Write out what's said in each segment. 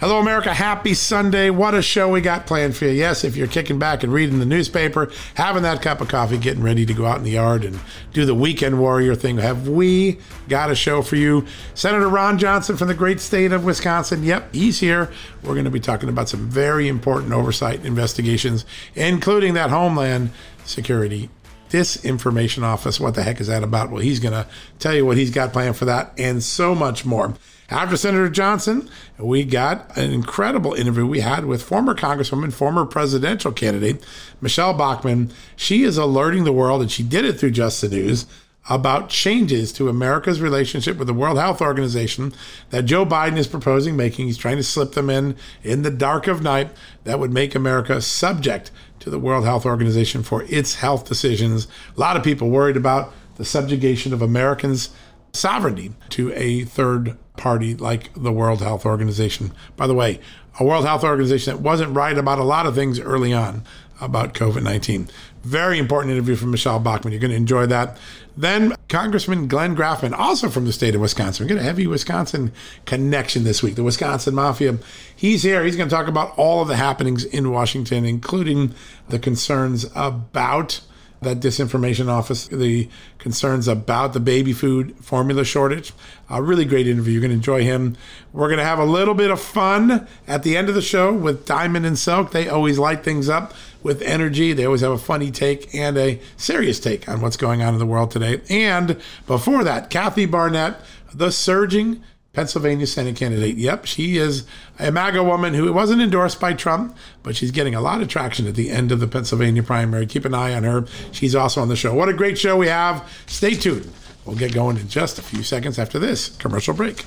Hello, America. Happy Sunday. What a show we got planned for you. Yes, if you're kicking back and reading the newspaper, having that cup of coffee, getting ready to go out in the yard and do the weekend warrior thing, have we got a show for you? Senator Ron Johnson from the great state of Wisconsin. Yep, he's here. We're going to be talking about some very important oversight investigations, including that Homeland Security Disinformation Office. What the heck is that about? Well, he's going to tell you what he's got planned for that and so much more. After Senator Johnson, we got an incredible interview we had with former Congresswoman, former presidential candidate, Michele Bachmann. She is alerting the world, and she did it through Just the News, about changes to America's relationship with the World Health Organization that Joe Biden is proposing making. He's trying to slip them in in the dark of night that would make America subject to the World Health Organization for its health decisions. A lot of people worried about the subjugation of Americans' sovereignty to a third party like the World Health Organization. By the way, a World Health Organization that wasn't right about a lot of things early on about COVID 19. Very important interview from Michele Bachmann. You're going to enjoy that. Then Congressman Glenn Grothman, also from the state of Wisconsin. We got a heavy Wisconsin connection this week. The Wisconsin Mafia. He's here. He's going to talk about all of the happenings in Washington, including the concerns about that disinformation office, the concerns about the baby food formula shortage. A really great interview. You're going to enjoy him. We're going to have a little bit of fun at the end of the show with Diamond and Silk. They always light things up with energy. They always have a funny take and a serious take on what's going on in the world today. And before that, Kathy Barnette, the surging Pennsylvania Senate candidate. Yep, she is a MAGA woman who wasn't endorsed by Trump, but she's getting a lot of traction at the end of the Pennsylvania primary. Keep an eye on her. She's also on the show. What a great show we have. Stay tuned. We'll get going in just a few seconds after this commercial break.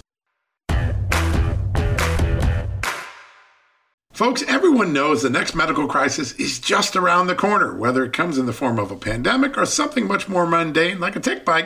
Folks, everyone knows the next medical crisis is just around the corner, whether it comes in the form of a pandemic or something much more mundane like a tick bite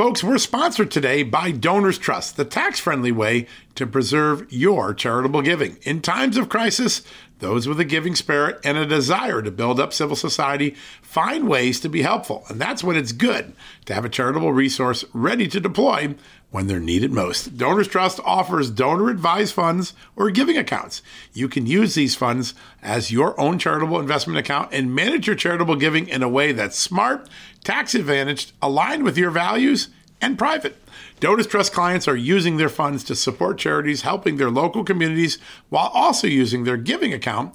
Folks, we're sponsored today by Donors Trust, the tax friendly way to preserve your charitable giving. In times of crisis, those with a giving spirit and a desire to build up civil society find ways to be helpful. And that's when it's good to have a charitable resource ready to deploy when they're needed most. Donors Trust offers donor advised funds or giving accounts. You can use these funds as your own charitable investment account and manage your charitable giving in a way that's smart, tax advantaged, aligned with your values, and private. Donors Trust clients are using their funds to support charities helping their local communities while also using their giving account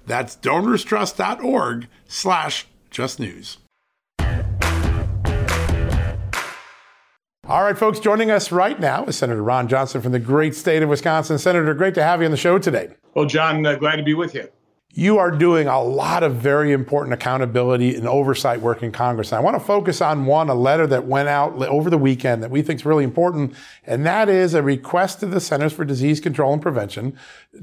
That's donorstrust.org slash justnews. All right, folks, joining us right now is Senator Ron Johnson from the great state of Wisconsin. Senator, great to have you on the show today. Well, John, uh, glad to be with you. You are doing a lot of very important accountability and oversight work in Congress. And I want to focus on one, a letter that went out over the weekend that we think is really important. And that is a request to the Centers for Disease Control and Prevention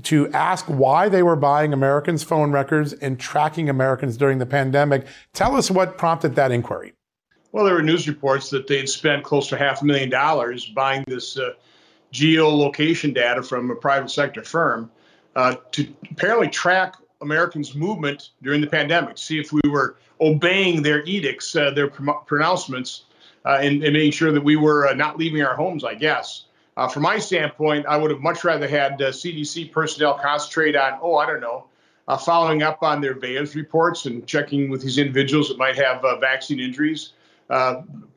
to ask why they were buying Americans' phone records and tracking Americans during the pandemic. Tell us what prompted that inquiry. Well, there were news reports that they'd spent close to half a million dollars buying this uh, geolocation data from a private sector firm uh, to apparently track Americans' movement during the pandemic, see if we were obeying their edicts, uh, their pr- pronouncements, uh, and, and, making sure that we were uh, not leaving our homes, I guess. Uh, from my standpoint, I would have much rather had CDC uh, personnel concentrate on, oh, I don't know, following up on their VAERS reports and checking with these individuals that might have vaccine injuries,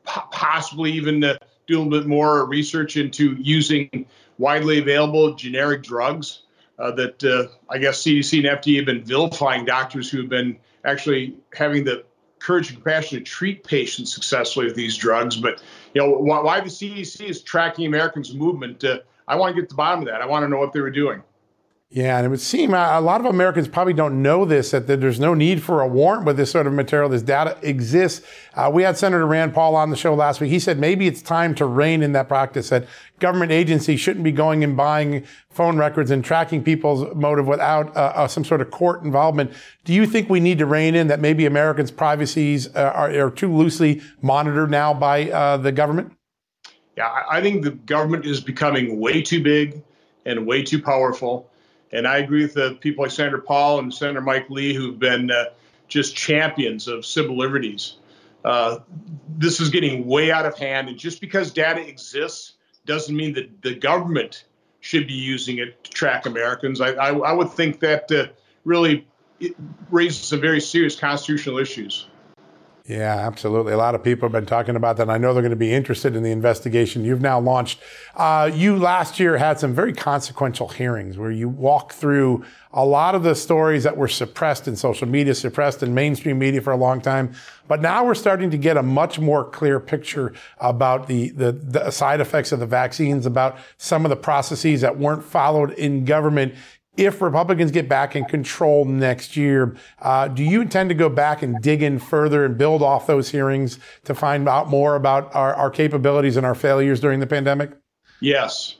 possibly even do a little bit more research into using widely available generic drugs that uh, I guess CDC and FDA have been vilifying doctors who have been actually having the courage and compassion to treat patients successfully with these drugs. But you know why, why the CDC is tracking Americans' movement. Uh, I want to get to the bottom of that. I want to know what they were doing. Yeah, and it would seem uh, a lot of Americans probably don't know this that, there's no need for a warrant with this sort of material. This data exists. Uh, we had Senator Rand Paul on the show last week. He said maybe it's time to rein in that practice that government agencies shouldn't be going and buying phone records and tracking people's motive without uh, uh some sort of court involvement. Do you think we need to rein in that maybe Americans' privacies uh, are, are, too loosely monitored now by uh, the government? Yeah, I think the government is becoming way too big and way too powerful and I agree with the people like Senator Paul and Senator Mike Lee who've been uh, just champions of civil liberties. Uh, this is getting way out of hand. And just because data exists doesn't mean that the government should be using it to track Americans. I, I, I would think that uh, really raises some very serious constitutional issues. Yeah, absolutely. A lot of people have been talking about that. I know they're going to be interested in the investigation you've now launched. Uh, you last year had some very consequential hearings where you walked through a lot of the stories that were suppressed in social media, suppressed in mainstream media for a long time. But now we're starting to get a much more clear picture about the, the, the side effects of the vaccines, about some of the processes that weren't followed in government if Republicans get back in control next year, uh, do you intend to go back and dig in further and build off those hearings to find out more about our, our capabilities and our failures during the pandemic? Yes.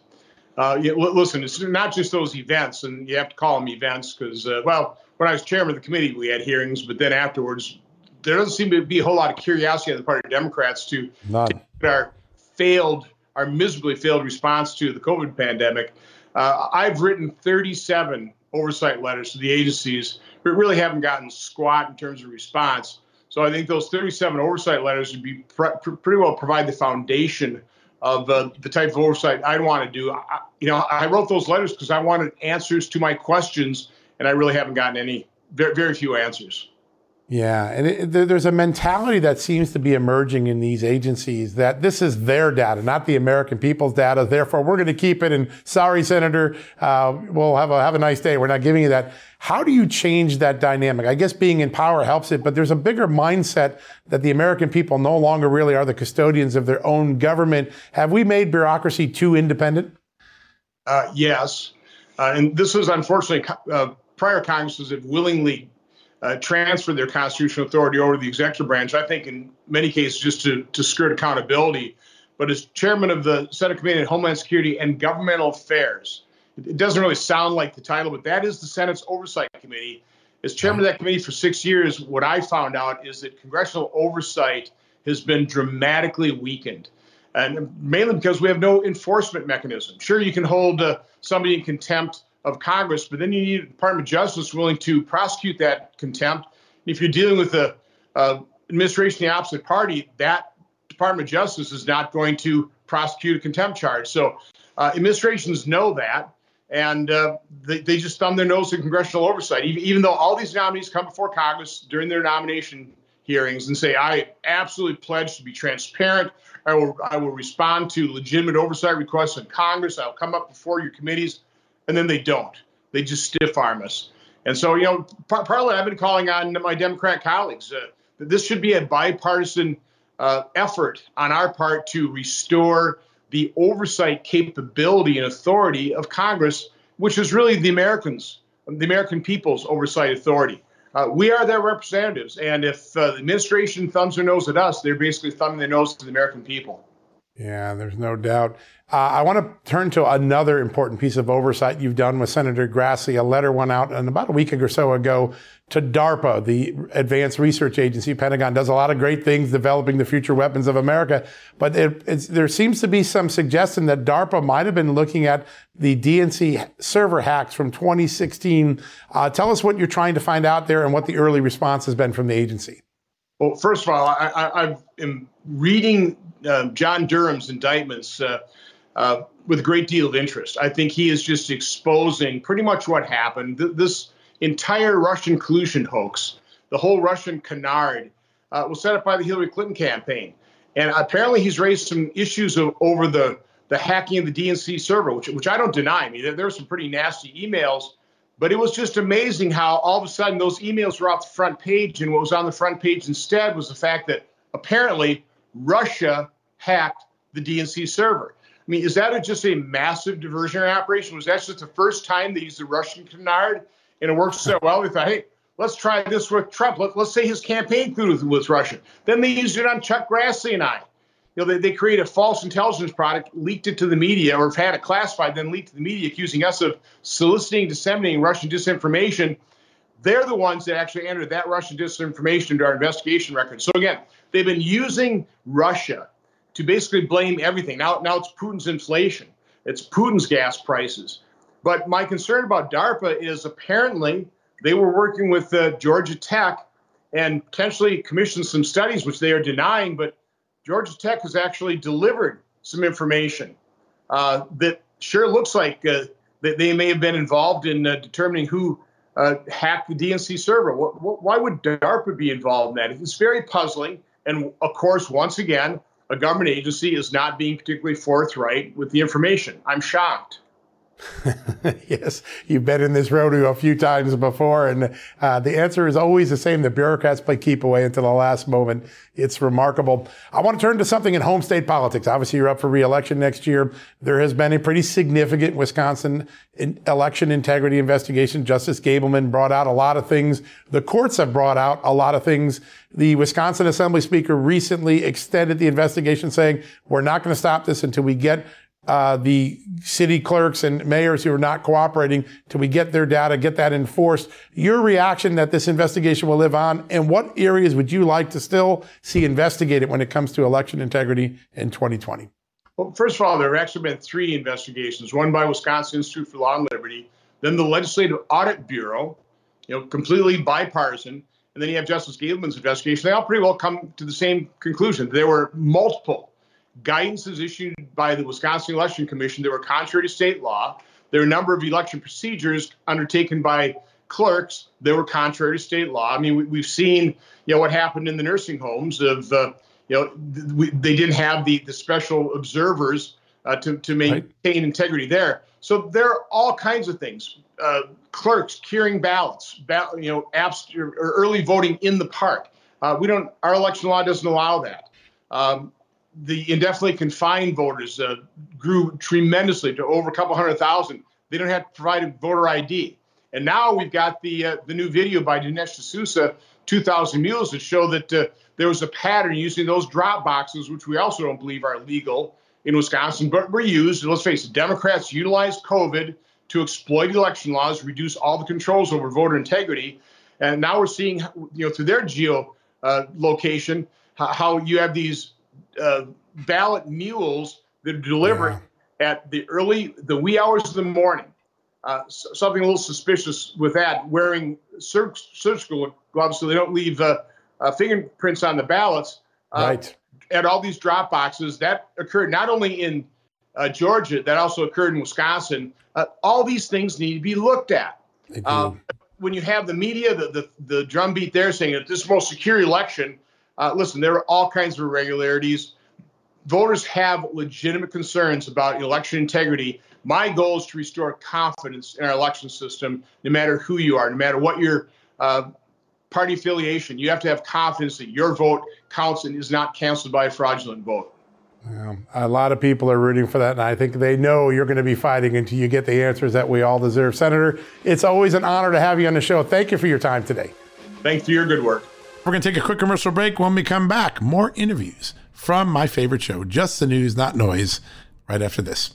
Uh, yeah, listen, it's not just those events, and you have to call them events because, uh, well, when I was chairman of the committee, we had hearings, but then afterwards, there doesn't seem to be a whole lot of curiosity on the part of Democrats to, to our failed, our miserably failed response to the COVID pandemic. Uh, I've written 37 oversight letters to the agencies, but really haven't gotten squat in terms of response. So I think those 37 oversight letters would be pre- pretty well provide the foundation of uh, the type of oversight I'd want to do. I, you know, I wrote those letters because I wanted answers to my questions, and I really haven't gotten any, very, very few answers. Yeah, and it, there's a mentality that seems to be emerging in these agencies that this is their data, not the American people's data. Therefore, we're going to keep it. And sorry, Senator, uh, we'll have a have a nice day. We're not giving you that. How do you change that dynamic? I guess being in power helps it, but there's a bigger mindset that the American people no longer really are the custodians of their own government. Have we made bureaucracy too independent? Uh, yes, uh, and this is unfortunately uh, prior Congresses have willingly uh, transfer their constitutional authority over to the executive branch. I think in many cases just to, to skirt accountability. but as chairman of the Senate Committee on Homeland Security and Governmental Affairs. It doesn't really sound like the title, but that is the Senate's Oversight Committee. As chairman of that committee for six years, what I found out is that congressional oversight has been dramatically weakened. And mainly because we have no enforcement mechanism. Sure, you can hold uh, somebody in contempt of Congress, but then you need a Department of Justice willing to prosecute that contempt. If you're dealing with the uh, administration, the opposite party, that Department of Justice is not going to prosecute a contempt charge. So uh, administrations know that, and uh, they, they, just thumb their nose at congressional oversight, even, even, though all these nominees come before Congress during their nomination hearings and say, I absolutely pledge to be transparent. I will, I will respond to legitimate oversight requests in Congress. I'll come up before your committees. And then they don't. They just stiff arm us. And so, you know, partly I've been calling on my Democrat colleagues. Uh, this should be a bipartisan uh, effort on our part to restore the oversight capability and authority of Congress, which is really the Americans, the American people's oversight authority. Uh, we are their representatives, and if uh, the administration thumbs their nose at us, they're basically thumbing their nose to the American people. Yeah, there's no doubt. Uh, I want to turn to another important piece of oversight you've done with Senator Grassley. A letter went out and about a week or so ago to DARPA, the Advanced Research Agency. Pentagon does a lot of great things developing the future weapons of America, but it, there seems to be some suggestion that DARPA might have been looking at the DNC server hacks from 2016. Uh, tell us what you're trying to find out there and what the early response has been from the agency. Well, first of all, I, I, I am reading uh, John Durham's indictments uh, uh, with a great deal of interest. I think he is just exposing pretty much what happened. Th- this entire Russian collusion hoax, the whole Russian canard, uh, was set up by the Hillary Clinton campaign. And apparently, he's raised some issues of, over the, the hacking of the DNC server, which, which I don't deny. I mean, there were some pretty nasty emails, but it was just amazing how all of a sudden those emails were off the front page. And what was on the front page instead was the fact that apparently Russia hacked the DNC server. I mean, is that a, just a massive diversionary operation? Was that just the first time they used the Russian canard and it worked so well? We thought, hey, let's try this with Trump. Let, us say his campaign was, was Russian. Then they used it on Chuck Grassley and I. You know, they, they created a false intelligence product, leaked it to the media, or had it classified, then leaked to the media, accusing us of soliciting, disseminating Russian disinformation. They're the ones that actually entered that Russian disinformation into our investigation records. So again, they've been using Russia to basically blame everything. Now, now it's Putin's inflation, it's Putin's gas prices. But my concern about DARPA is apparently they were working with uh, Georgia Tech and potentially commissioned some studies, which they are denying. But Georgia Tech has actually delivered some information uh, that sure looks like uh, that they may have been involved in uh, determining who uh, hacked the DNC server. What, what, why would DARPA be involved in that? It's very puzzling. And of course, once again, a government agency is not being particularly forthright with the information. I'm shocked. yes, you've been in this rodeo a few times before, and uh, the answer is always the same. The bureaucrats play keep away until the last moment. It's remarkable. I want to turn to something in home state politics. Obviously, you're up for reelection next year. There has been a pretty significant Wisconsin election integrity investigation. Justice Gableman brought out a lot of things. The courts have brought out a lot of things. The Wisconsin Assembly Speaker recently extended the investigation, saying, we're not going to stop this until we get uh, the city clerks and mayors who are not cooperating till we get their data, get that enforced. Your reaction that this investigation will live on, and what areas would you like to still see investigated when it comes to election integrity in 2020? Well, first of all, there have actually been three investigations: one by Wisconsin Institute for Law and Liberty, then the Legislative Audit Bureau, you know, completely bipartisan, and then you have Justice Gableman's investigation. They all pretty well come to the same conclusion. There were multiple guidance is issued by the Wisconsin Election Commission that were contrary to state law. There are a number of election procedures undertaken by clerks that were contrary to state law. I mean, we, have seen, you know, what happened in the nursing homes of, uh, you know, we, they didn't have the, the special observers uh, to, to maintain right. integrity there. So there are all kinds of things. Uh, clerks curing ballots, ba- you know, abst- or early voting in the park. Uh, we don't. Our election law doesn't allow that. Um, the indefinitely confined voters uh, grew tremendously to over a couple hundred thousand. They don't have to provide a voter ID. And now we've got the uh, the new video by Dinesh D'Souza, 2,000 Mules, that show that uh, there was a pattern using those drop boxes, which we also don't believe are legal in Wisconsin, but were used. And let's face it, Democrats utilized COVID to exploit election laws, reduce all the controls over voter integrity. And now we're seeing, you know, through their geo uh, location, how you have these uh, ballot mules that are delivered yeah. at the early, the wee hours of the morning. Uh, something a little suspicious with that, wearing sur- surgical gloves so they don't leave uh, uh, fingerprints on the ballots. Uh, right. At all these drop boxes, that occurred not only in uh, Georgia, that also occurred in Wisconsin. all these things need to be looked at. Um, when you have the media, the, the, the drumbeat there saying that this is the most secure election, listen, there are all kinds of irregularities voters have legitimate concerns about election integrity. My goal is to restore confidence in our election system, no matter who you are, no matter what your uh, party affiliation. You have to have confidence that your vote counts and is not canceled by a fraudulent vote. Yeah, a lot of people are rooting for that, and I think they know you're going to be fighting until you get the answers that we all deserve. Senator, it's always an honor to have you on the show. Thank you for your time today. Thanks for your good work. We're going to take a quick commercial break. When we come back, more interviews from my favorite show, Just the News, Not Noise, right after this.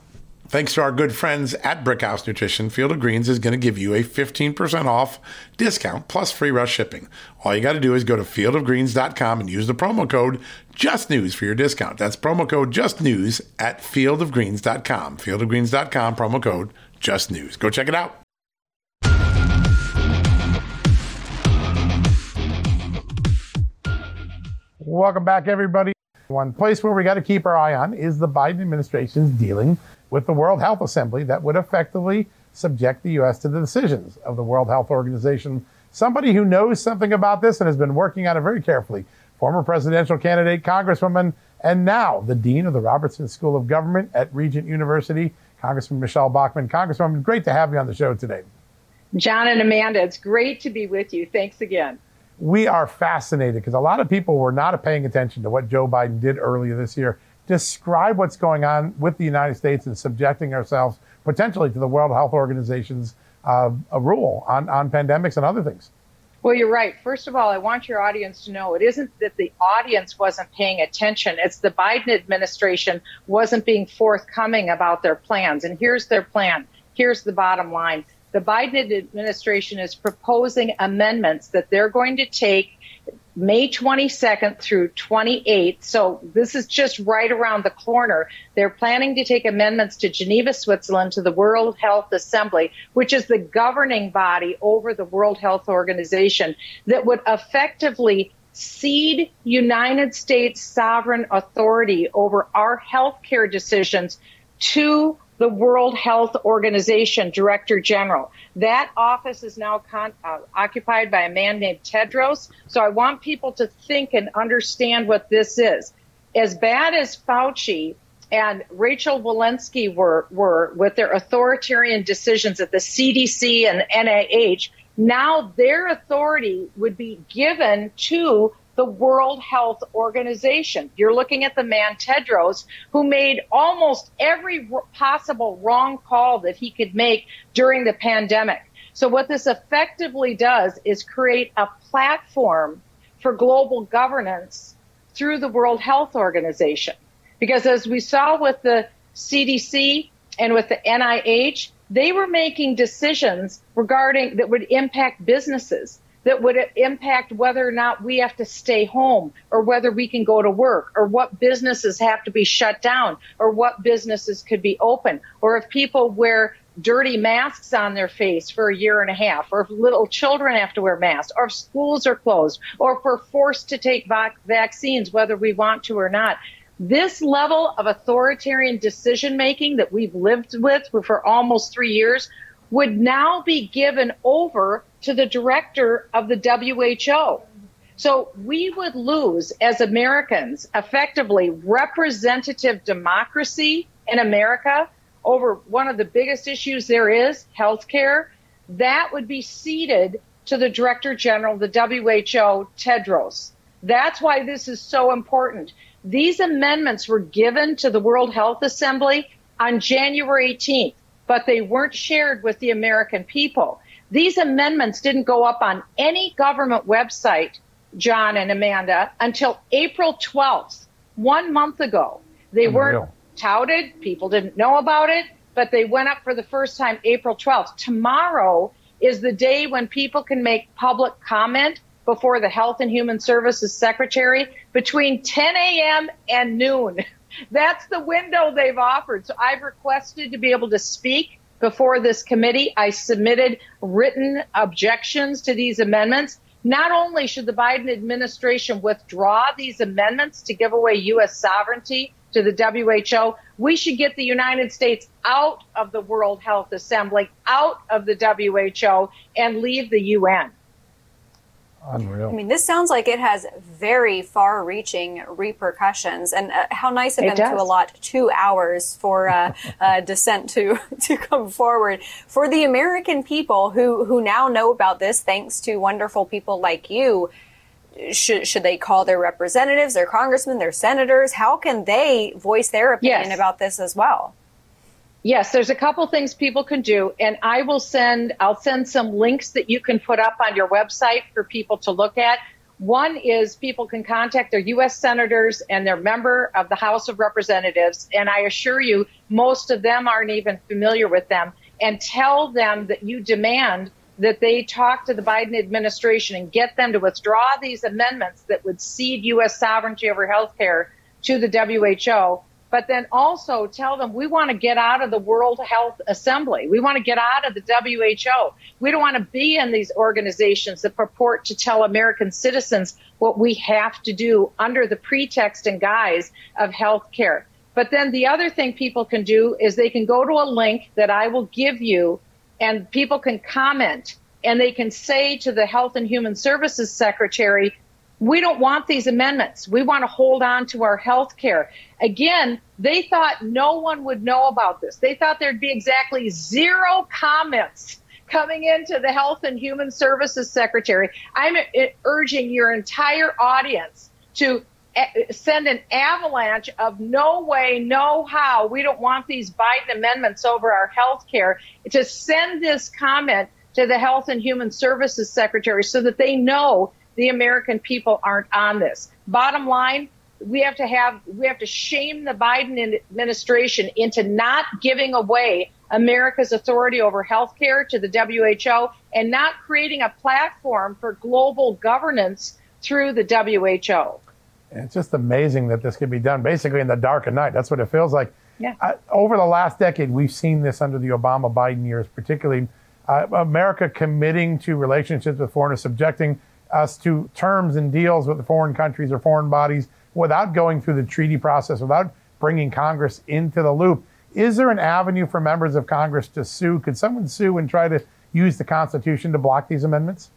thanks to our good friends at Brickhouse Nutrition, Field of Greens is going to give you a 15% off discount plus free rush shipping. All you got to do is go to fieldofgreens.com and use the promo code JUSTNEWS for your discount. That's promo code JUSTNEWS at fieldofgreens.com. Fieldofgreens.com, promo code JUSTNEWS. Go check it out. Welcome back, everybody. One place where we got to keep our eye on is the Biden administration's dealing with the World Health Assembly that would effectively subject the U.S. to the decisions of the World Health Organization. Somebody who knows something about this and has been working on it very carefully. Former presidential candidate, Congresswoman, and now the Dean of the Robertson School of Government at Regent University, Congressman Michele Bachmann. Congresswoman, great to have you on the show today. John and Amanda, it's great to be with you. Thanks again we are fascinated because a lot of people were not paying attention to what Joe Biden did earlier this year. Describe what's going on with the United States and subjecting ourselves potentially to the World Health Organization's uh, rule on, on pandemics and other things. Well, you're right. First of all, I want your audience to know it isn't that the audience wasn't paying attention. It's the Biden administration wasn't being forthcoming about their plans. And here's their plan. Here's the bottom line. The Biden administration is proposing amendments that they're going to take May 22nd through 28th. So this is just right around the corner. They're planning to take amendments to Geneva, Switzerland, to the World Health Assembly, which is the governing body over the World Health Organization that would effectively cede United States sovereign authority over our healthcare decisions to the World Health Organization Director General. That office is now con- uh, occupied by a man named Tedros. So I want people to think and understand what this is. As bad as Fauci and Rachel Walensky were, were with their authoritarian decisions at the CDC and NIH, now their authority would be given to the World Health Organization. You're looking at the man Tedros, who made almost every possible wrong call that he could make during the pandemic. So, what this effectively does is create a platform for global governance through the World Health Organization. Because as we saw with the CDC and with the NIH, they were making decisions regarding that would impact businesses that would impact whether or not we have to stay home or whether we can go to work or what businesses have to be shut down or what businesses could be open or if people wear dirty masks on their face for a year and a half or if little children have to wear masks or if schools are closed or if we're forced to take vac- vaccines whether we want to or not. This level of authoritarian decision making that we've lived with for almost three years would now be given over to the director of the WHO. So we would lose as Americans effectively representative democracy in America over one of the biggest issues there is, healthcare. That would be ceded to the Director General the WHO, Tedros. That's why this is so important. These amendments were given to the World Health Assembly on January 18th, but they weren't shared with the American people. These amendments didn't go up on any government website, John and Amanda, until April 12th, one month ago. They oh, Unreal. weren't touted. People didn't know about it, but they went up for the first time April 12th. Tomorrow is the day when people can make public comment before the Health and Human Services Secretary between 10 a.m. and noon. That's the window they've offered. So I've requested to be able to speak before this committee. I submitted written objections to these amendments. Not only should the Biden administration withdraw these amendments to give away U.S. sovereignty to the WHO, we should get the United States out of the World Health Assembly, out of the WHO, and leave the UN. Unreal. I mean, this sounds like it has very far reaching repercussions. And uh, how nice of them to allot two hours for uh, uh, dissent to, to come forward. For the American people who, who now know about this, thanks to wonderful people like you, should, should they call their representatives, their congressmen, their senators? How can they voice their opinion yes. about this as well? Yes, there's a couple things people can do, and I will send. I'll send some links that you can put up on your website for people to look at. One is people can contact their U.S. senators and their member of the House of Representatives, and I assure you, most of them aren't even familiar with them, and tell them that you demand that they talk to the Biden administration and get them to withdraw these amendments that would cede U.S. sovereignty over health care to the WHO but then also tell them we want to get out of the World Health Assembly. We want to get out of the WHO. We don't want to be in these organizations that purport to tell American citizens what we have to do under the pretext and guise of health care. But then the other thing people can do is they can go to a link that I will give you and people can comment and they can say to the Health and Human Services Secretary, we don't want these amendments. We want to hold on to our health care. Again, they thought no one would know about this. They thought there'd be exactly zero comments coming into the Health and Human Services Secretary. I'm uh, urging your entire audience to uh, send an avalanche of no way, no how. We don't want these Biden amendments over our health care. To send this comment to the Health and Human Services Secretary so that they know the American people aren't on this. Bottom line, we have to have we have to shame the Biden administration into not giving away America's authority over health care to the WHO and not creating a platform for global governance through the WHO. It's just amazing that this can be done basically in the dark of night. That's what it feels like. Yeah. Uh, over the last decade, we've seen this under the Obama Biden years, particularly uh, America committing to relationships with foreigners, subjecting us to terms and deals with the foreign countries or foreign bodies without going through the treaty process, without bringing Congress into the loop. Is there an avenue for members of Congress to sue? Could someone sue and try to use the Constitution to block these amendments?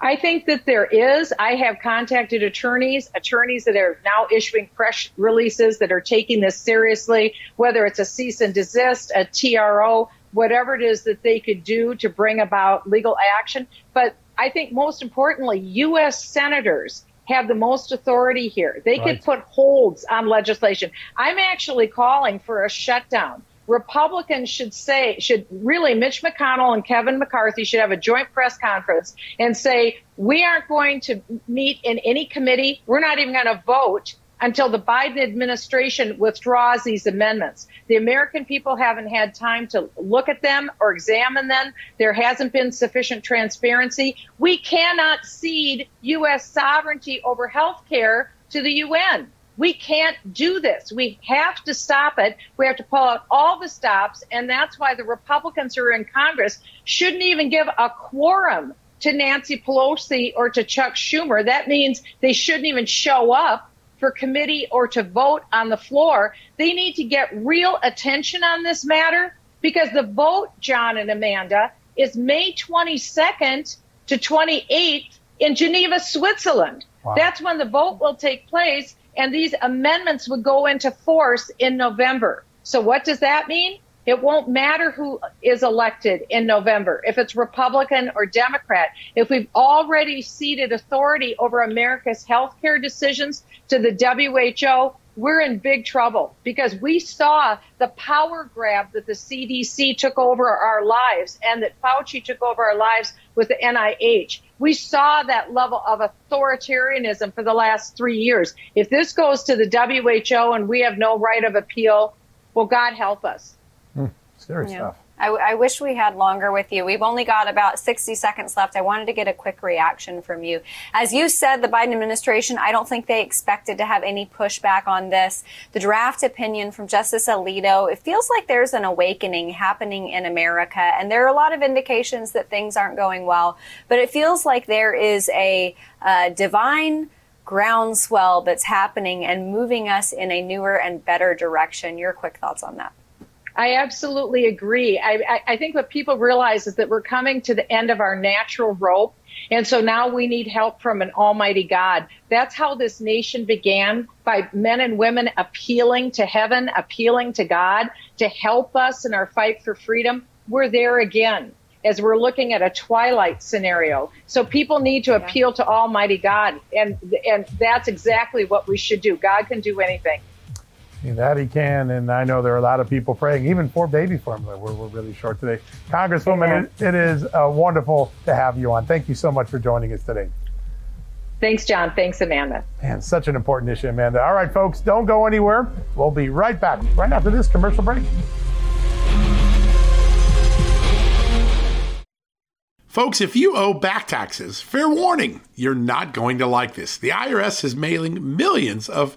I think that there is. I have contacted attorneys, attorneys that are now issuing press releases that are taking this seriously, whether it's a cease and desist, a TRO, whatever it is that they could do to bring about legal action. But I think most importantly, U.S. senators have the most authority here. They right. could put holds on legislation. I'm actually calling for a shutdown. Republicans should say, should really, Mitch McConnell and Kevin McCarthy should have a joint press conference and say, we aren't going to meet in any committee. We're not even going to vote until the Biden administration withdraws these amendments. The American people haven't had time to look at them or examine them. There hasn't been sufficient transparency. We cannot cede U.S. sovereignty over health care to the UN. We can't do this. We have to stop it. We have to pull out all the stops. And that's why the Republicans who are in Congress shouldn't even give a quorum to Nancy Pelosi or to Chuck Schumer. That means they shouldn't even show up for committee or to vote on the floor. They need to get real attention on this matter because the vote, John and Amanda, is May 22nd to 28th in Geneva, Switzerland. Wow. That's when the vote will take place, and these amendments would go into force in November. So, what does that mean? It won't matter who is elected in November, if it's Republican or Democrat. If we've already ceded authority over America's healthcare decisions to the WHO, we're in big trouble because we saw the power grab that the CDC took over our lives and that Fauci took over our lives with the NIH. We saw that level of authoritarianism for the last three years. If this goes to the WHO and we have no right of appeal, well, God help us. Hmm. Scary yeah. stuff. I, I, wish we had longer with you. We've only got about 60 seconds left. I wanted to get a quick reaction from you. As you said, the Biden administration, I don't think they expected to have any pushback on this. The draft opinion from Justice Alito, it feels like there's an awakening happening in America, and there are a lot of indications that things aren't going well, but it feels like there is a uh, divine groundswell that's happening and moving us in a newer and better direction. Your quick thoughts on that? I absolutely agree. I, I, I, think what people realize is that we're coming to the end of our natural rope. And so now we need help from an almighty God. That's how this nation began by men and women appealing to heaven, appealing to God to help us in our fight for freedom. We're there again as we're looking at a twilight scenario. So people need to appeal to almighty God. And, and that's exactly what we should do. God can do anything. That he can, and I know there are a lot of people praying, even for baby formula. We're, we're really short today. Congresswoman, it, it is uh, wonderful to have you on. Thank you so much for joining us today. Thanks, John. Thanks, Amanda. Man, such an important issue, Amanda. All right, folks, don't go anywhere. We'll be right back right after this commercial break. Folks, if you owe back taxes, fair warning, you're not going to like this. The IRS is mailing millions of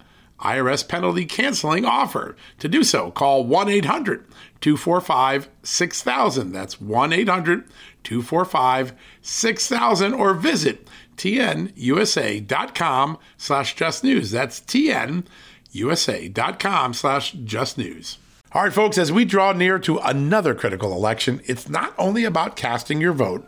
IRS penalty canceling offer. To do so, call 1 800 245 6000. That's 1 800 245 6000 or visit tnusa.com slash just news. That's tnusa.com slash just news. All right, folks, as we draw near to another critical election, it's not only about casting your vote,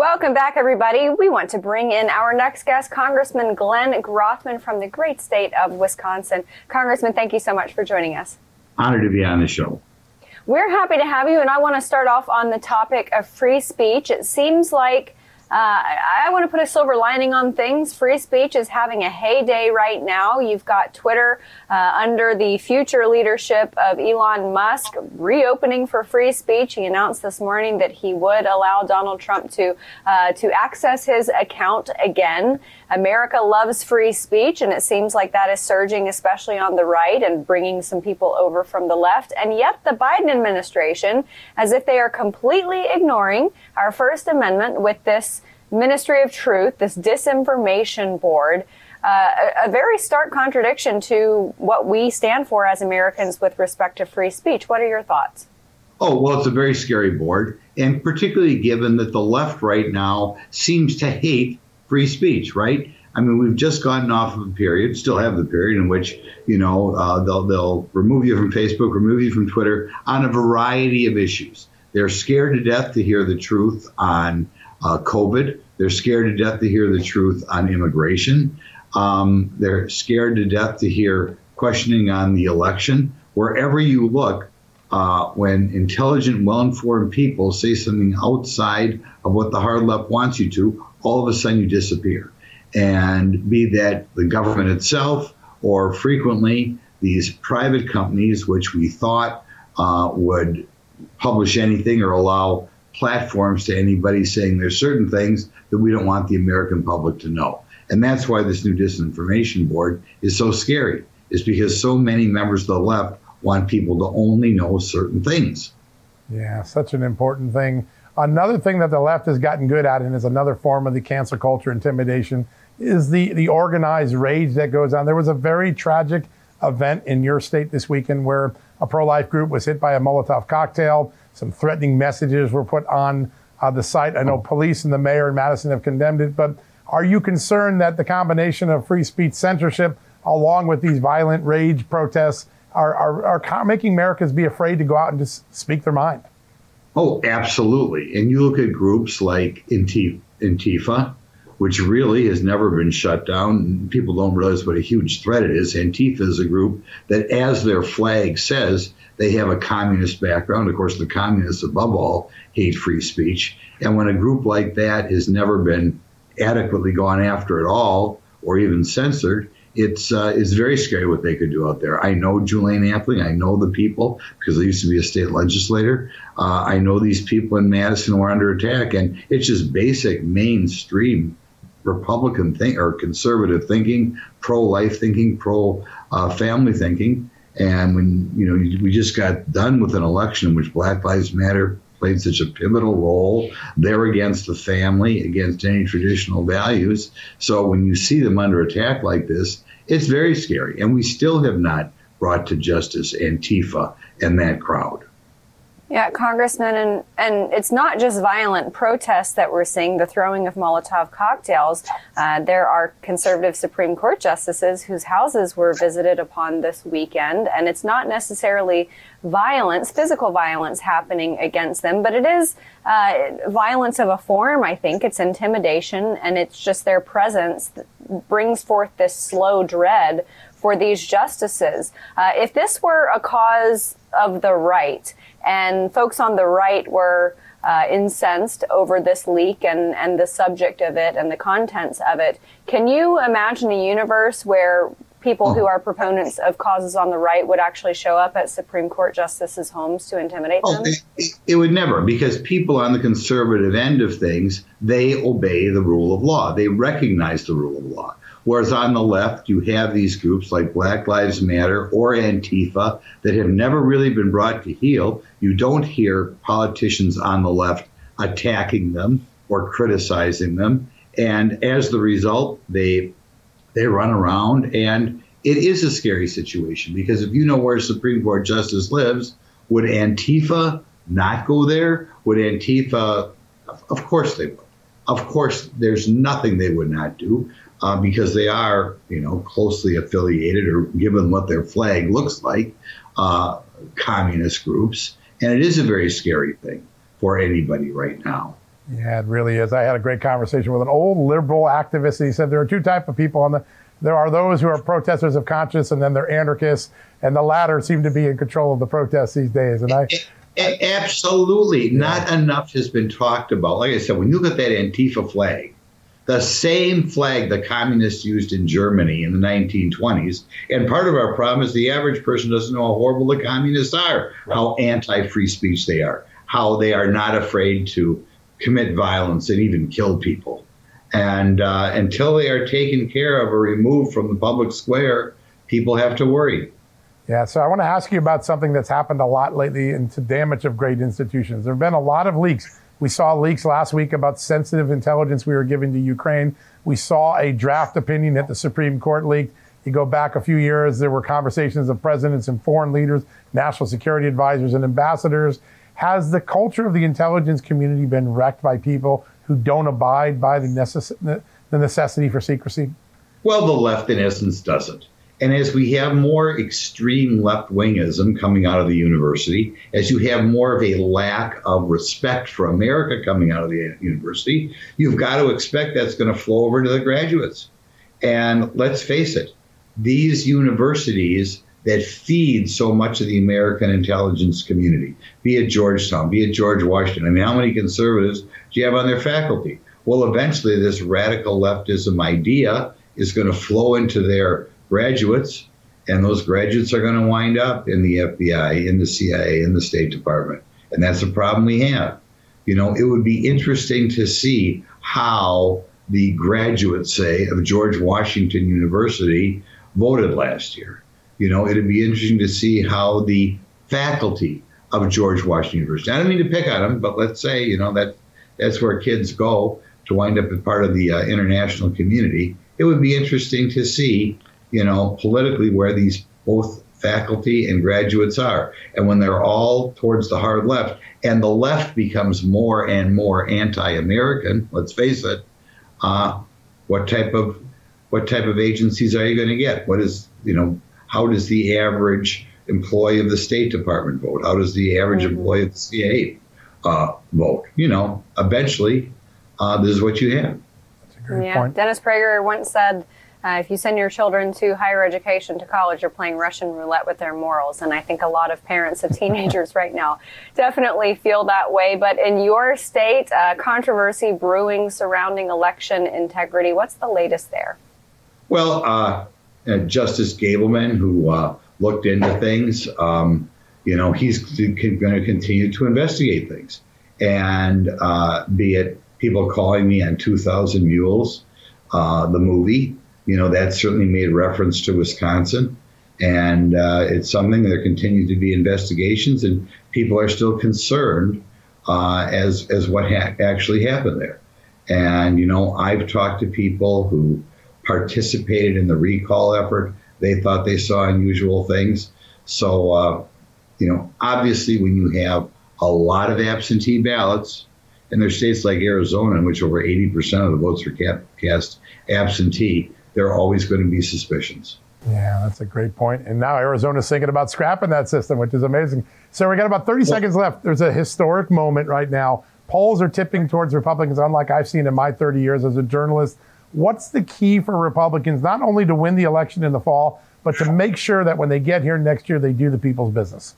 Welcome back, everybody. We want to bring in our next guest, Congressman Glenn Grothman from the great state of Wisconsin. Congressman, thank you so much for joining us. Honored to be on the show. We're happy to have you, and I want to start off on the topic of free speech. It seems like uh, I want to put a silver lining on things. Free speech is having a heyday right now. You've got Twitter uh, under the future leadership of Elon Musk reopening for free speech. He announced this morning that he would allow Donald Trump to uh, to access his account again. America loves free speech, and it seems like that is surging, especially on the right, and bringing some people over from the left. And yet, the Biden administration, as if they are completely ignoring our First Amendment with this Ministry of Truth, this disinformation board, uh, a, a, very stark contradiction to what we stand for as Americans with respect to free speech. What are your thoughts? Oh, well, it's a very scary board, and particularly given that the left right now seems to hate free speech, right? I mean, we've just gotten off of a period, still have the period in which, you know, uh, they'll, they'll remove you from Facebook, remove you from Twitter on a variety of issues. They're scared to death to hear the truth on uh, COVID. They're scared to death to hear the truth on immigration. Um, they're scared to death to hear questioning on the election. Wherever you look, uh, when intelligent, well informed people say something outside of what the hard left wants you to, all of a sudden you disappear. And be that the government itself or frequently these private companies, which we thought uh, would publish anything or allow platforms to anybody saying there's certain things that we don't want the American public to know. And that's why this new disinformation board is so scary, is because so many members of the left want people to only know certain things. Yeah, such an important thing. Another thing that the left has gotten good at, and is another form of the cancel culture intimidation, is the, the organized rage that goes on. There was a very tragic event in your state this weekend where a pro life group was hit by a Molotov cocktail. Some threatening messages were put on uh, the site. I know police and the mayor in Madison have condemned it, but are you concerned that the combination of free speech censorship, along with these violent rage protests, are, are, are making Americans be afraid to go out and just speak their mind? Oh, absolutely. And you look at groups like Antifa, which really has never been shut down. People don't realize what a huge threat it is. Antifa is a group that, as their flag says, they have a communist background. Of course, the communists, above all, hate free speech. And when a group like that has never been adequately gone after at all, or even censored, it's uh, it's very scary what they could do out there. I know Julaine Appling. I know the people because I used to be a state legislator. Uh, I know these people in Madison were under attack, and it's just basic mainstream Republican think or conservative thinking, pro-life thinking, pro-family uh, thinking. And when you know we just got done with an election in which Black Lives Matter played such a pivotal role. They're against the family, against any traditional values. So when you see them under attack like this, it's very scary. And we still have not brought to justice Antifa and that crowd. Yeah, Congressman, and, and it's not just violent protests that we're seeing, the throwing of Molotov cocktails. Uh, there are conservative Supreme Court justices whose houses were visited upon this weekend, and it's not necessarily violence, physical violence happening against them, but it is uh, violence of a form, I think. It's intimidation, and it's just their presence brings forth this slow dread for these justices. Uh, if this were a cause of the right, and folks on the right were uh, incensed over this leak and, and the subject of it and the contents of it. Can you imagine a universe where people who oh. are proponents of causes on the right would actually show up at Supreme Court justices' homes to intimidate oh, them? It, it, would never, because people on the conservative end of things, they obey the rule of law. They recognize the rule of law. Whereas on the left, you have these groups like Black Lives Matter or Antifa that have never really been brought to heel. You don't hear politicians on the left attacking them or criticizing them. And as the result, they they run around and it is a scary situation because if you know where Supreme Court justice lives, would Antifa not go there? Would Antifa of course they would. Of course, there's nothing they would not do uh, because they are, you know, closely affiliated or given what their flag looks like, uh, communist groups. And it is a very scary thing for anybody right now. Yeah, it really is. I had a great conversation with an old liberal activist. and He said there are two types of people on the there are those who are protesters of conscience and then they're anarchists and the latter seem to be in control of the protests these days and i absolutely yeah. not enough has been talked about like i said when you look at that antifa flag the same flag the communists used in Germany in the 1920s. And part of our problem is the average person doesn't know how horrible the communists are, how anti free speech they are, how they are not afraid to commit violence and even kill people. And uh, until they are taken care of or removed from the public square, people have to worry. Yeah, so I want to ask you about something that's happened a lot lately into damage of great institutions. There have been a lot of leaks we saw leaks last week about sensitive intelligence we were giving to Ukraine. We saw a draft opinion that the Supreme Court leaked. You go back a few years, there were conversations of presidents and foreign leaders, national security advisors, and ambassadors. Has the culture of the intelligence community been wrecked by people who don't abide by the, necess- the necessity for secrecy? Well, the left, in essence, doesn't. And as we have more extreme left wingism coming out of the university, as you have more of a lack of respect for America coming out of the university, you've got to expect that's going to flow over to the graduates. And let's face it, these universities that feed so much of the American intelligence community, be it Georgetown, be it George Washington. I mean, how many conservatives do you have on their faculty? Well, eventually, this radical leftism idea is going to flow into their graduates, and those graduates are going to wind up in the FBI, in the CIA, in the State Department. And that's the problem we have. You know, it would be interesting to see how the graduates, say, of George Washington University voted last year. You know, it'd be interesting to see how the faculty of George Washington University, I don't mean to pick on them, but let's say, you know, that that's where kids go to wind up as part of the uh, international community. It would be interesting to see you know, politically where these both faculty and graduates are. And when they're all towards the hard left, and the left becomes more and more anti-American, let's face it, uh, what type of what type of agencies are you going to get? What is you know how does the average employee of the State Department vote? How does the average mm-hmm. employee of the CIA uh, vote? You know, eventually, uh, this is what you have. That's a great yeah. point. Dennis Prager once said uh, if you send your children to higher education, to college, you're playing Russian roulette with their morals. And I think a lot of parents of teenagers right now definitely feel that way. But in your state, uh, controversy brewing surrounding election integrity. What's the latest there? Well, uh, uh Justice Gableman, who uh, looked into things, um, you know, he's going to continue to investigate things. And uh, be it people calling me on 2,000 mules the movie. You know, that certainly made reference to Wisconsin. And uh, it's something there continue to be investigations, and people are still concerned uh, as as what ha- actually happened there. And you know, I've talked to people who participated in the recall effort. They thought they saw unusual things. So, uh, you know, obviously, when you have a lot of absentee ballots, and there's states like Arizona in which over 80% of the votes are cast absentee, there are always going to be suspicions. Yeah, that's a great point. And now Arizona's thinking about scrapping that system, which is amazing. So we got about 30 well, seconds left. There's a historic moment right now. Polls are tipping towards Republicans, unlike I've seen in my 30 years as a journalist. What's the key for Republicans, not only to win the election in the fall, but to make sure that when they get here next year, they do the people's business?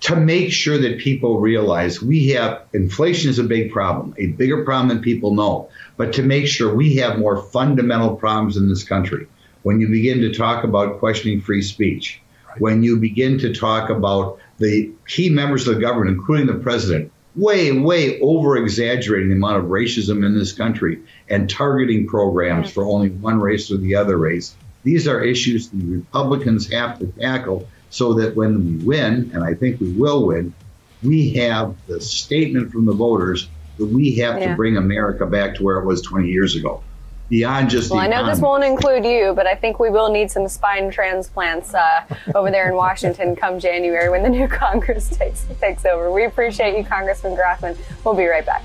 To make sure that people realize we have inflation is a big problem, a bigger problem than people know, but to make sure we have more fundamental problems in this country when you begin to talk about questioning free speech, right. when you begin to talk about the key members of the government, including the president, way, way over exaggerating the amount of racism in this country and targeting programs for only one race or the other race. These are issues the Republicans have to tackle so that when we win, and I think we will win, we have the statement from the voters that we have yeah. to bring America back to where it was 20 years ago beyond just. Well, I know this won't include you, but I think we will need some spine transplants uh, over there in Washington come January when the new Congress takes takes over. We appreciate you, Congressman Grothman. We'll be right back.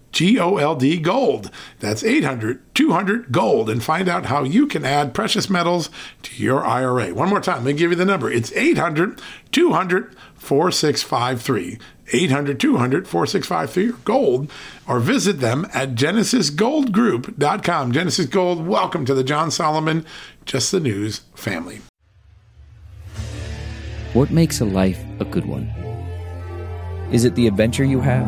GOLD Gold. That's 800 200 Gold and find out how you can add precious metals to your IRA. One more time, let me give you the number. It's 800 200 4653. 800 200 4653 gold or visit them at genesisgoldgroup.com. Genesis Gold, welcome to the John Solomon Just the News family. What makes a life a good one? Is it the adventure you have?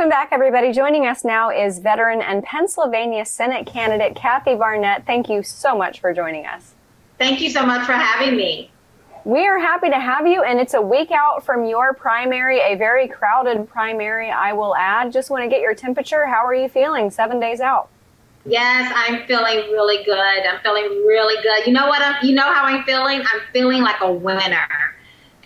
Welcome back, everybody. Joining us now is veteran and Pennsylvania Senate candidate Kathy Barnette. Thank you so much for joining us. Thank you so much for having me. We are happy to have you, and it's a week out from your primary, a very crowded primary, I will add. Just want to get your temperature. How are you feeling seven days out? Yes, I'm feeling really good. I'm feeling really good. You know what? I'm, you know how I'm feeling? I'm feeling like a winner.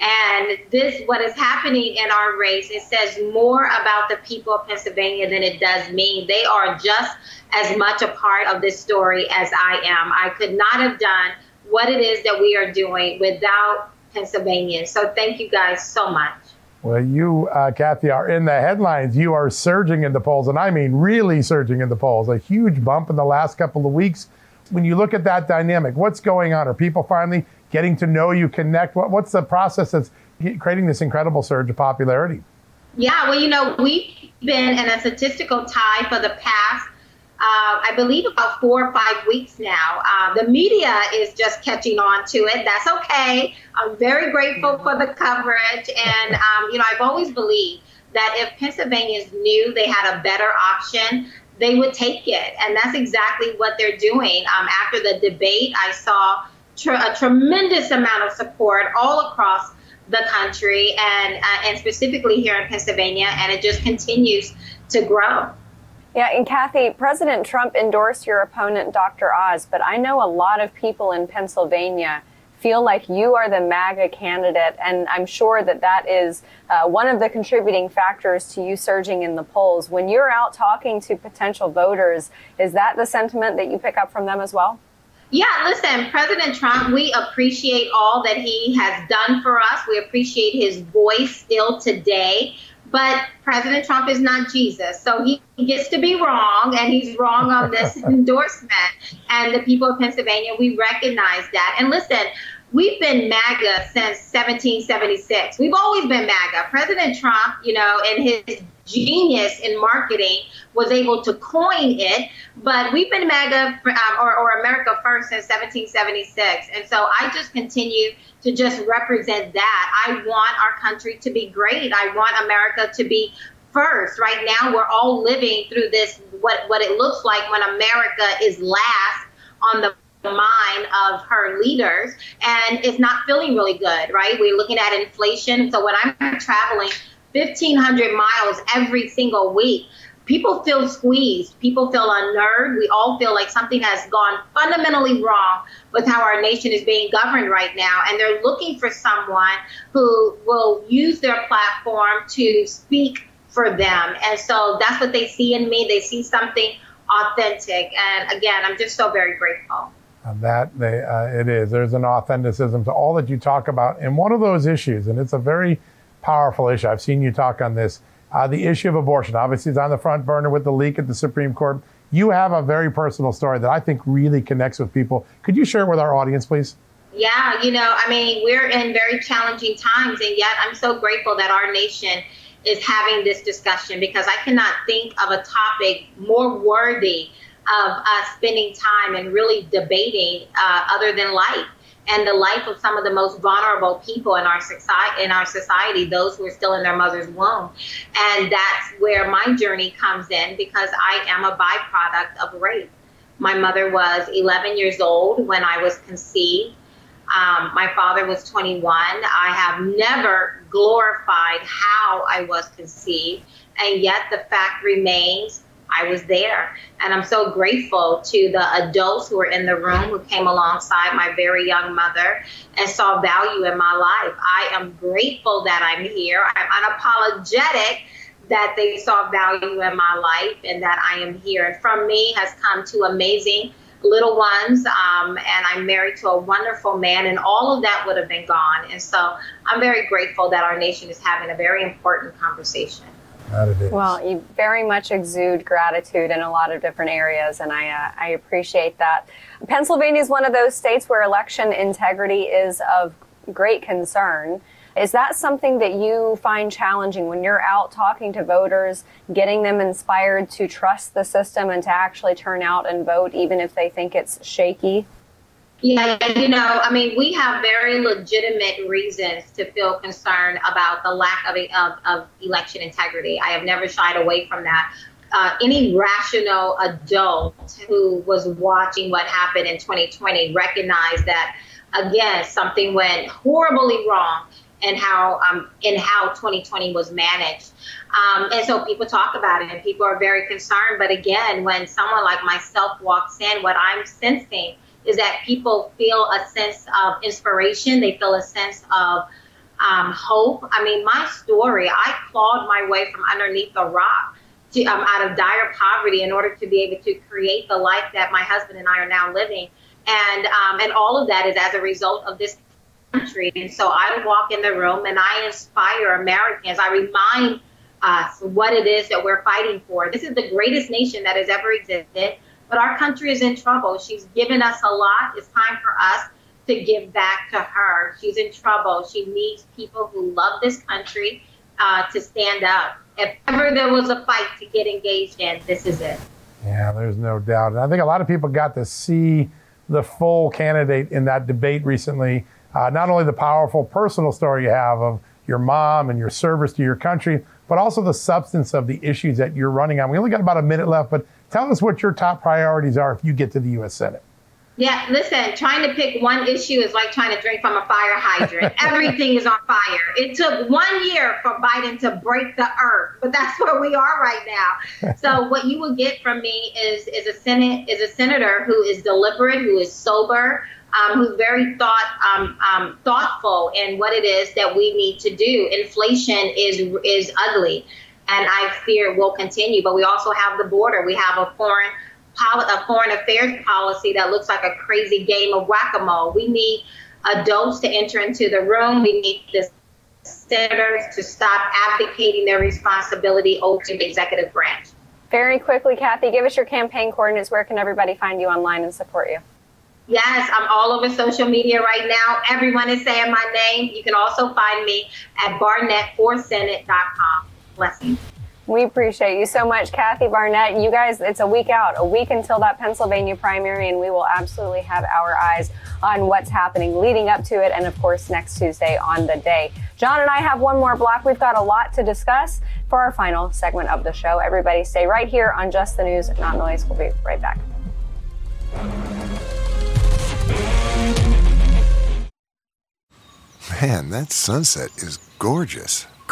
And this, what is happening in our race, it says more about the people of Pennsylvania than it does me. They are just as much a part of this story as I am. I could not have done what it is that we are doing without Pennsylvania. So thank you guys so much. Well, you, uh, Kathy, are in the headlines. You are surging in the polls, and I mean really surging in the polls. A huge bump in the last couple of weeks. When you look at that dynamic, what's going on? Are people finally getting to know you, connect? What, what's the process that's creating this incredible surge of popularity? Yeah, well, you know, we've been in a statistical tie for the past uh, I believe about four or five weeks now. Uh, the media is just catching on to it. That's okay. I'm very grateful for the coverage. And, um, you know, I've always believed that if Pennsylvanians knew they had a better option, they would take it. And that's exactly what they're doing. Um, after the debate, I saw tr- a tremendous amount of support all across the country and uh, and specifically here in Pennsylvania, and it just continues to grow. Yeah, and Kathy, President Trump endorsed your opponent, Dr. Oz, but I know a lot of people in Pennsylvania feel like you are the MAGA candidate, and I'm sure that that is uh, one of the contributing factors to you surging in the polls. When you're out talking to potential voters, is that the sentiment that you pick up from them as well? Yeah, listen, President Trump, we appreciate all that he has done for us. We appreciate his voice still today. But President Trump is not Jesus. So he gets to be wrong, and he's wrong on this endorsement. And the people of Pennsylvania, we recognize that. And listen, we've been MAGA since 1776. We've always been MAGA. President Trump, you know, in his genius in marketing was able to coin it. But we've been MAGA um, or, or America First since 1776. And so I just continue to just represent that. I want our country to be great. I want America to be first. Right now, we're all living through this, what, what it looks like when America is last on the mind of her leaders and it's not feeling really good, right? We're looking at inflation. So when I'm traveling 1,500 miles every single week, people feel squeezed. People feel unnerved. We all feel like something has gone fundamentally wrong with how our nation is being governed right now. And they're looking for someone who will use their platform to speak for them. And so that's what they see in me. They see something authentic. And again, I'm just so very grateful. That they, uh, it is. There's an authenticism to all that you talk about. And one of those issues, and it's a very powerful issue. I've seen you talk on this. Uh, the issue of abortion, obviously, is on the front burner with the leak at the Supreme Court. You have a very personal story that I think really connects with people. Could you share it with our audience, please? Yeah, you know, I mean, we're in very challenging times, and yet I'm so grateful that our nation is having this discussion because I cannot think of a topic more worthy of us spending time and really debating uh, other than life and the life of some of the most vulnerable people in our society in our society those who are still in their mother's womb. And that's where my journey comes in because i am a byproduct of rape. My mother was 11 years old when i was conceived. Um, my father was 21 i have never glorified how i was conceived and yet the fact remains I was there. And I'm so grateful to the adults who were in the room who came alongside my very young mother and saw value in my life. I am grateful that I'm here. I'm unapologetic that they saw value in my life and that I am here. And from me has come two amazing little ones, um, and I'm married to a wonderful man, and all of that would have been gone. And so I'm very grateful that our nation is having a very important conversation. Well, you very much exude gratitude in a lot of different areas, and I, uh, I appreciate that. Pennsylvania is one of those states where election integrity is of great concern. Is that something that you find challenging when you're out talking to voters, getting them inspired to trust the system and to actually turn out and vote, even if they think it's shaky? Yeah, you know, I mean, we have very legitimate reasons to feel concerned about the lack of, of, of election integrity. I have never shied away from that. Uh, any rational adult who was watching what happened in 2020 recognized that, again, something went horribly wrong and how um, in how 2020 was managed. Um, and so people talk about it and people are very concerned. But again, when someone like myself walks in, what I'm sensing is that people feel a sense of inspiration. They feel a sense of um, hope. I mean, my story, I clawed my way from underneath the rock to, um, out of dire poverty in order to be able to create the life that my husband and I are now living. And, um, and all of that is as a result of this country. And so I walk in the room and I inspire Americans. I remind us what it is that we're fighting for. This is the greatest nation that has ever existed. But our country is in trouble. She's given us a lot. It's time for us to give back to her. She's in trouble. She needs people who love this country uh, to stand up. If ever there was a fight to get engaged in, this is it. Yeah, there's no doubt. And I think a lot of people got to see the full candidate in that debate recently. Uh, not only the powerful personal story you have of your mom and your service to your country, but also the substance of the issues that you're running on. We only got about a minute left, but Tell us what your top priorities are if you get to the U.S. Senate. Yeah, listen, trying to pick one issue is like trying to drink from a fire hydrant. Everything is on fire. It took one year for Biden to break the earth, but that's where we are right now. so what you will get from me is is a senate is a senator who is deliberate, who is sober, um, who's very thought um, um, thoughtful in what it is that we need to do. Inflation is is ugly, and I fear will continue. But we also have the border. We have a foreign a foreign affairs policy that looks like a crazy game of whack-a-mole. We need adults to enter into the room. We need the senators to stop abdicating their responsibility over to the executive branch. Very quickly, Kathy, give us your campaign coordinates. Where can everybody find you online and support you? Yes, I'm all over social media right now. Everyone is saying my name. You can also find me at barnett4senate.com. Blessings. We appreciate you so much, Kathy Barnette. You guys, it's a week out, a week until that Pennsylvania primary, and we will absolutely have our eyes on what's happening leading up to it, and of course, next Tuesday on the day. John and I have one more block. We've got a lot to discuss for our final segment of the show. Everybody stay right here on Just the News, Not Noise. We'll be right back. Man, that sunset is gorgeous.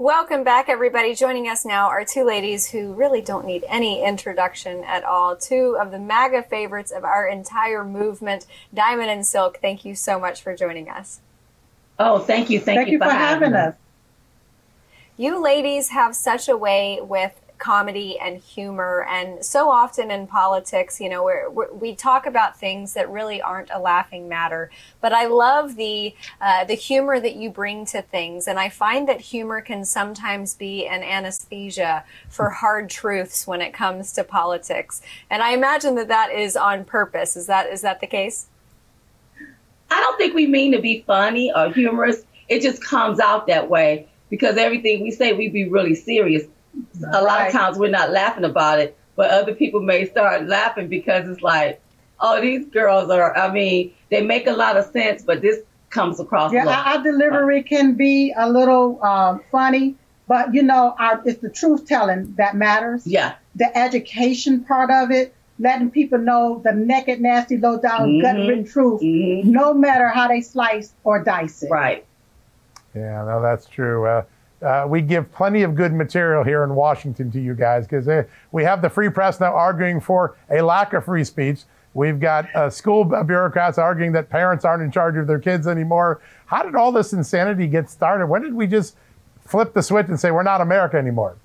Welcome back, everybody. Joining us now are two ladies who really don't need any introduction at all. Two of the MAGA favorites of our entire movement, Diamond and Silk. Thank you so much for joining us. Oh, thank you. Thank, thank you, you, for, having us. us. You ladies have such a way with comedy and humor. And so often in politics, you know, we're, we talk about things that really aren't a laughing matter. But I love the uh, the humor that you bring to things, and I find that humor can sometimes be an anesthesia for hard truths when it comes to politics. And I imagine that that is on purpose. Is that is that the case? I don't think we mean to be funny or humorous. It just comes out that way because everything we say, we be really serious a lot of times we're not laughing about it, but other people may start laughing because it's like, oh, these girls are, I mean, they make a lot of sense, but this comes across. Yeah, our, our delivery can be a little um, funny, but you know, our, it's the truth telling that matters. Yeah. The education part of it, letting people know the naked, nasty, low down, mm-hmm. gut written truth, mm-hmm. no matter how they slice or dice it. Right. Yeah, no, that's true. Uh, uh, we give plenty of good material here in Washington to you guys because uh, we have the free press now arguing for a lack of free speech. We've got uh, school bureaucrats arguing that parents aren't in charge of their kids anymore. How did all this insanity get started? When did we just flip the switch and say we're not America anymore?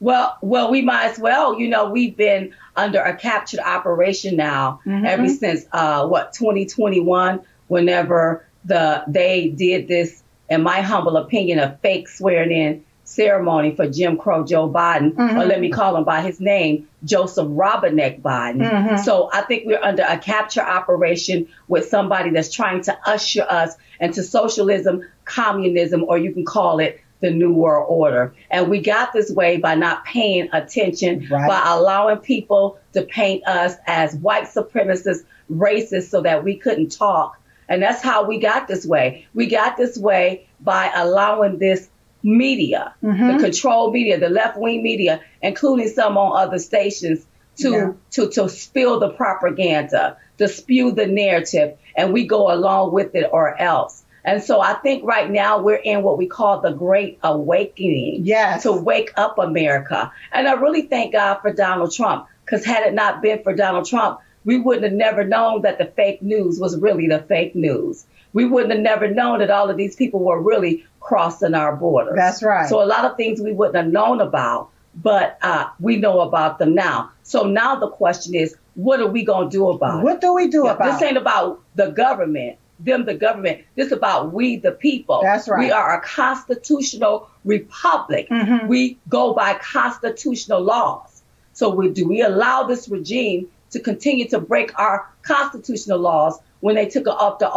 Well, well, we might as well. You know, we've been under a captured operation now mm-hmm. ever since uh, what 2021. Whenever the they did this in my humble opinion, a fake swearing in ceremony for Jim Crow Joe Biden, mm-hmm. or let me call him by his name, Joseph Robinette Biden. Mm-hmm. So I think we're under a capture operation with somebody that's trying to usher us into socialism, communism, or you can call it the New World Order. And we got this way by not paying attention, right. by allowing people to paint us as white supremacists, racists, so that we couldn't talk and that's how we got this way. We got this way by allowing this media, mm-hmm. the control media, the left wing media, including some on other stations, to, yeah. to, to spill the propaganda, to spew the narrative, and we go along with it or else. And so I think right now we're in what we call the great awakening yes. to wake up America. And I really thank God for Donald Trump. Because had it not been for Donald Trump, we wouldn't have never known that the fake news was really the fake news. We wouldn't have never known that all of these people were really crossing our borders. That's right. So a lot of things we wouldn't have known about, but uh, we know about them now. So now the question is, what are we going to do about it? What do we do about it? This ain't about the government, them the government. This is about we the people. That's right. We are a constitutional republic. Mm-hmm. We go by constitutional laws. So we, do we allow this regime to continue to break our constitutional laws when they took an oath to,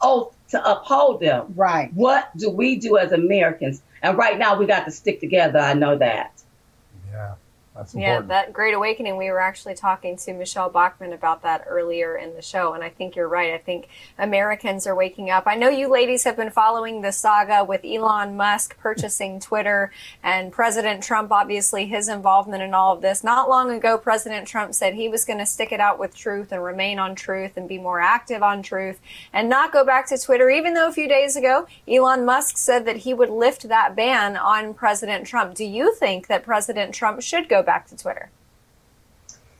oath to uphold them? Right. What do we do as Americans? And right now we got to stick together. I know that. Yeah. That's yeah, that Great Awakening, we were actually talking to Michele Bachmann about that earlier in the show. And I think you're right. I think Americans are waking up. I know you ladies have been following the saga with Elon Musk purchasing Twitter and President Trump, obviously, his involvement in all of this. Not long ago, President Trump said he was going to stick it out with truth and remain on truth and be more active on truth and not go back to Twitter, even though a few days ago, Elon Musk said that he would lift that ban on President Trump. Do you think that President Trump should go back to Twitter?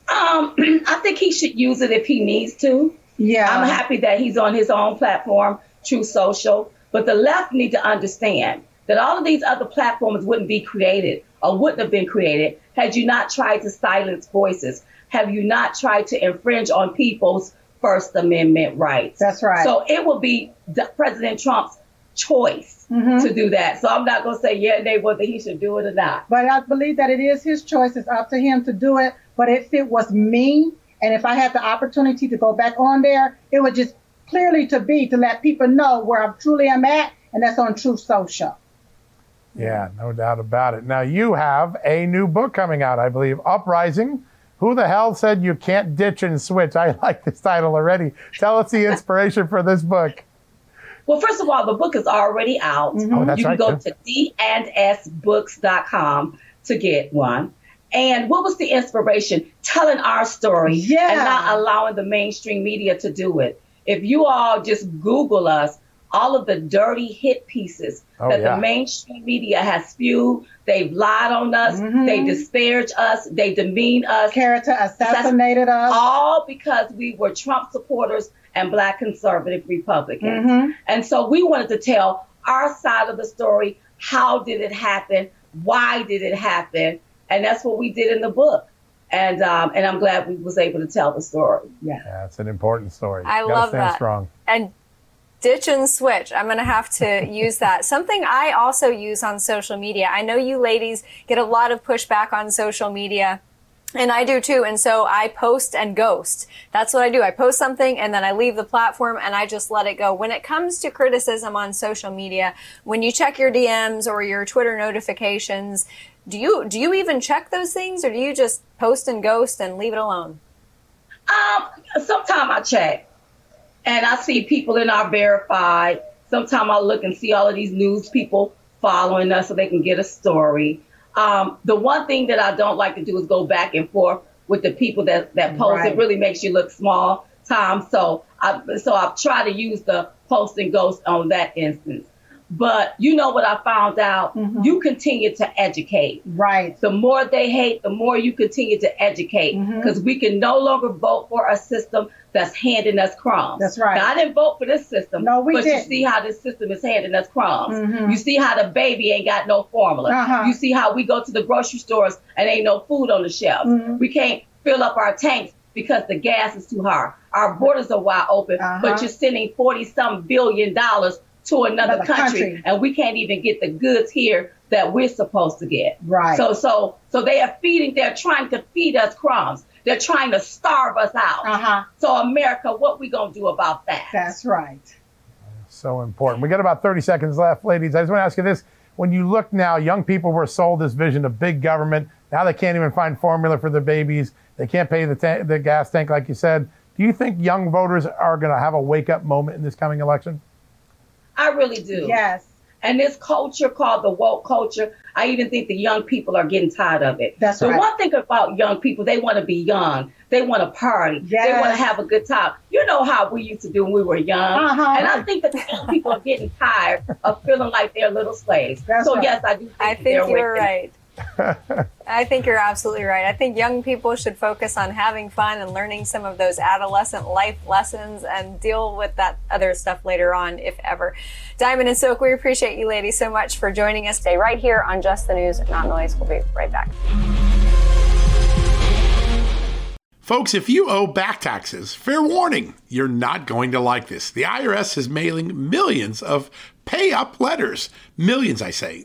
Um, I think he should use it if he needs to. Yeah. I'm happy that he's on his own platform, Truth Social. But the left need to understand that all of these other platforms wouldn't be created or wouldn't have been created had you not tried to silence voices. Have you not tried to infringe on people's First Amendment rights? That's right. So it will be President Trump's choice mm-hmm. to do that. So I'm not going to say yeah, nay, whether he should do it or not. But I believe that it is his choice. It's up to him to do it. But if it was me, and if I had the opportunity to go back on there, it would just clearly to be to let people know where I truly am at, and that's on Truth Social. Yeah, no doubt about it. Now you have a new book coming out, I believe, Uprising. Who the hell said you can't ditch and switch? I like this title already. Tell us the inspiration for this book. Well, first of all, the book is already out. Mm-hmm. Oh, you can right, go yeah. to dandsbooks.com to get one. And what was the inspiration? Telling our story yeah. and not allowing the mainstream media to do it. If you all just Google us, all of the dirty hit pieces oh, that yeah. the mainstream media has spewed, they've lied on us, mm-hmm. they disparage us, they demean us, character assassinated us, all because we were Trump supporters and black conservative Republicans. Mm-hmm. And so we wanted to tell our side of the story. How did it happen? Why did it happen? And that's what we did in the book. And um, and I'm glad we was able to tell the story. Yeah, yeah it's an important story. I you love stand that. Strong. And ditch and switch. I'm going to have to use that. Something I also use on social media. I know you ladies get a lot of pushback on social media and I do too. And so I post and ghost. That's what I do. I post something and then I leave the platform and I just let it go. When it comes to criticism on social media, when you check your DMs or your Twitter notifications, do you do you even check those things or do you just post and ghost and leave it alone? Um, sometimes I check and I see people in our verified. Sometimes I look and see all of these news people following us so they can get a story. Um, the one thing that I don't like to do is go back and forth with the people that, that post. Right. It really makes you look small time. So I so I try to use the post and ghost on that instance. But you know what I found out? Mm-hmm. You continue to educate. right. The more they hate, the more you continue to educate. Mhm. Because we can no longer vote for a system that's handing us crumbs. That's right. Now, I didn't vote for this system. No, we but didn't. you see how this system is handing us crumbs. Mhm. You see how the baby ain't got no formula. Uh-huh. You see how we go to the grocery stores and ain't no food on the shelves. Mhm. We can't fill up our tanks because the gas is too high. Our borders are wide open, Uh-huh. but you're sending 40 some billion dollars to another, Another country, country. and we can't even get the goods here that we're supposed to get. Right. So so so they are feeding, they're trying to feed us crumbs. They're trying to starve us out. Uh-huh. So America, what we gonna do about that? That's right. So important. We got about 30 seconds left, ladies. I just want to ask you this. When you look now, young people were sold this vision of big government. Now they can't even find formula for their babies. They can't pay the, ta- the gas tank, like you said. Do you think young voters are going to have a wake up moment in this coming election? I really do. Yes. And this culture called the woke culture, I even think the young people are getting tired of it. That's the right. one thing about young people, they want to be young. They want to party. They want to have a good time. You know how we used to do when we were young. Uh-huh. And I think that the young people are getting tired of feeling like they're little slaves. That's so right. yes, I do think, I that think they're you're right. up. I think you're absolutely right. I think young people should focus on having fun and learning some of those adolescent life lessons and deal with that other stuff later on, if ever. Diamond and Silk, we appreciate you ladies so much for joining us today right here on Just the News, Not Noise. We'll be right back. Folks, if you owe back taxes, fair warning, you're not going to like this. The IRS is mailing millions of pay up letters. Millions, I say.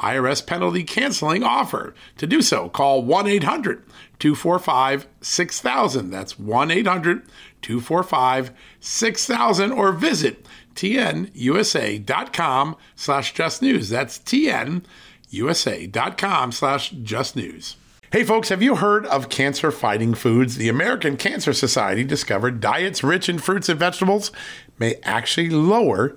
IRS penalty canceling offer. To do so, call 1 800 245 6000. That's 1 800 245 6000 or visit tnusa.com slash just news. That's tnusa.com slash just news. Hey folks, have you heard of cancer fighting foods? The American Cancer Society discovered diets rich in fruits and vegetables may actually lower